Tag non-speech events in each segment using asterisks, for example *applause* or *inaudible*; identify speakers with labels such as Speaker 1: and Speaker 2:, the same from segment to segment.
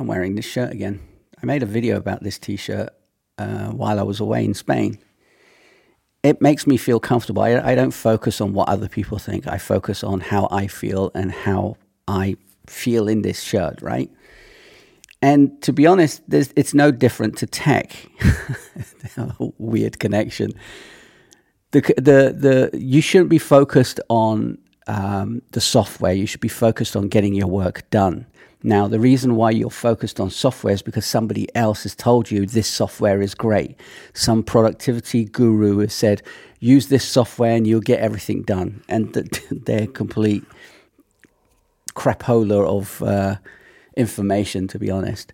Speaker 1: I'm wearing this shirt again. I made a video about this t shirt uh, while I was away in Spain. It makes me feel comfortable. I, I don't focus on what other people think, I focus on how I feel and how I feel in this shirt, right? And to be honest, it's no different to tech. *laughs* Weird connection. The, the, the, you shouldn't be focused on um, the software. You should be focused on getting your work done. Now, the reason why you're focused on software is because somebody else has told you this software is great. Some productivity guru has said, use this software and you'll get everything done. And *laughs* they're complete crapola of uh, information, to be honest.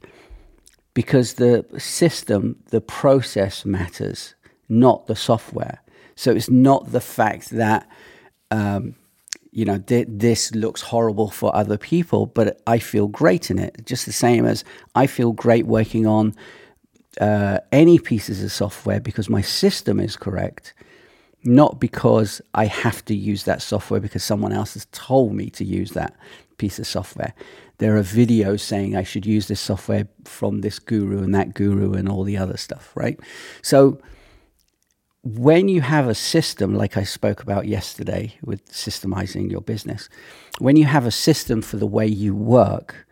Speaker 1: Because the system, the process matters, not the software. So it's not the fact that um, you know, th- this looks horrible for other people, but I feel great in it. Just the same as I feel great working on uh, any pieces of software because my system is correct, not because I have to use that software because someone else has told me to use that piece of software. There are videos saying I should use this software from this guru and that guru and all the other stuff, right? So, when you have a system, like I spoke about yesterday with systemizing your business, when you have a system for the way you work,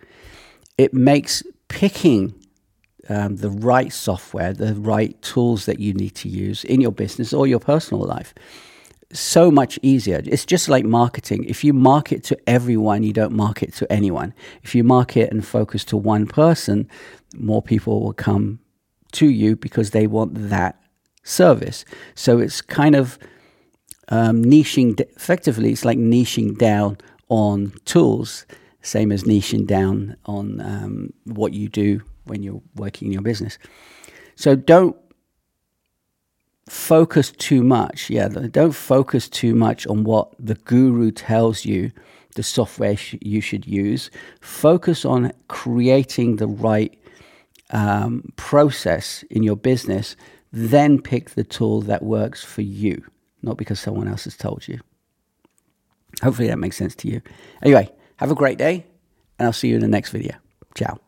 Speaker 1: it makes picking um, the right software, the right tools that you need to use in your business or your personal life so much easier. It's just like marketing. If you market to everyone, you don't market to anyone. If you market and focus to one person, more people will come to you because they want that service. So it's kind of um, niching, effectively, it's like niching down on tools, same as niching down on um, what you do when you're working in your business. So don't focus too much. Yeah, don't focus too much on what the guru tells you the software sh- you should use. Focus on creating the right um, process in your business then pick the tool that works for you, not because someone else has told you. Hopefully that makes sense to you. Anyway, have a great day, and I'll see you in the next video. Ciao.